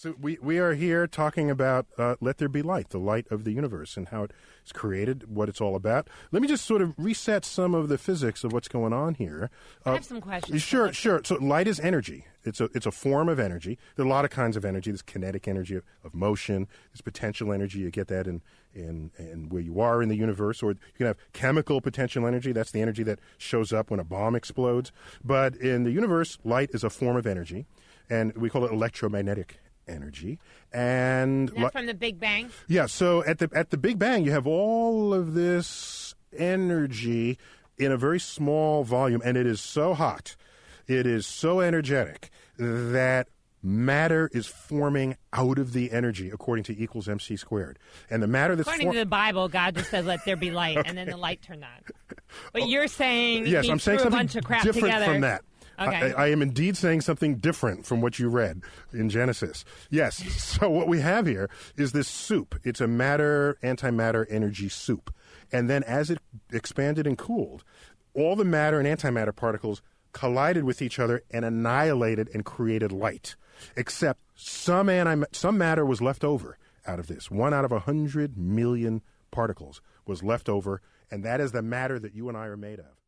So we, we are here talking about uh, Let There Be Light, the light of the universe, and how it's created, what it's all about. Let me just sort of reset some of the physics of what's going on here. I Uh, have some questions. Sure, sure. So light is energy. It's a it's a form of energy. There are a lot of kinds of energy. There's kinetic energy of, of motion. There's potential energy. You get that in, in in where you are in the universe. Or you can have chemical potential energy. That's the energy that shows up when a bomb explodes. But in the universe, light is a form of energy, and we call it electromagnetic energy. And li- from the Big Bang. yeah, so at the at the Big Bang, you have all of this energy in a very small volume, and it is so hot, it is so energetic that matter is forming out of the energy according to equals mc squared, and the matter that's According for- to the Bible, God just says, "Let there be light," and then the light turned on. But oh. you're saying yes, I'm saying something bunch of crap different together. from that. Okay. I, I am indeed saying something different from what you read in Genesis. Yes. So what we have here is this soup. It's a matter antimatter energy soup, and then as it expanded and cooled, all the matter and antimatter particles collided with each other and annihilated and created light. Except some anti- some matter was left over out of this. One out of a hundred million particles was left over, and that is the matter that you and I are made of.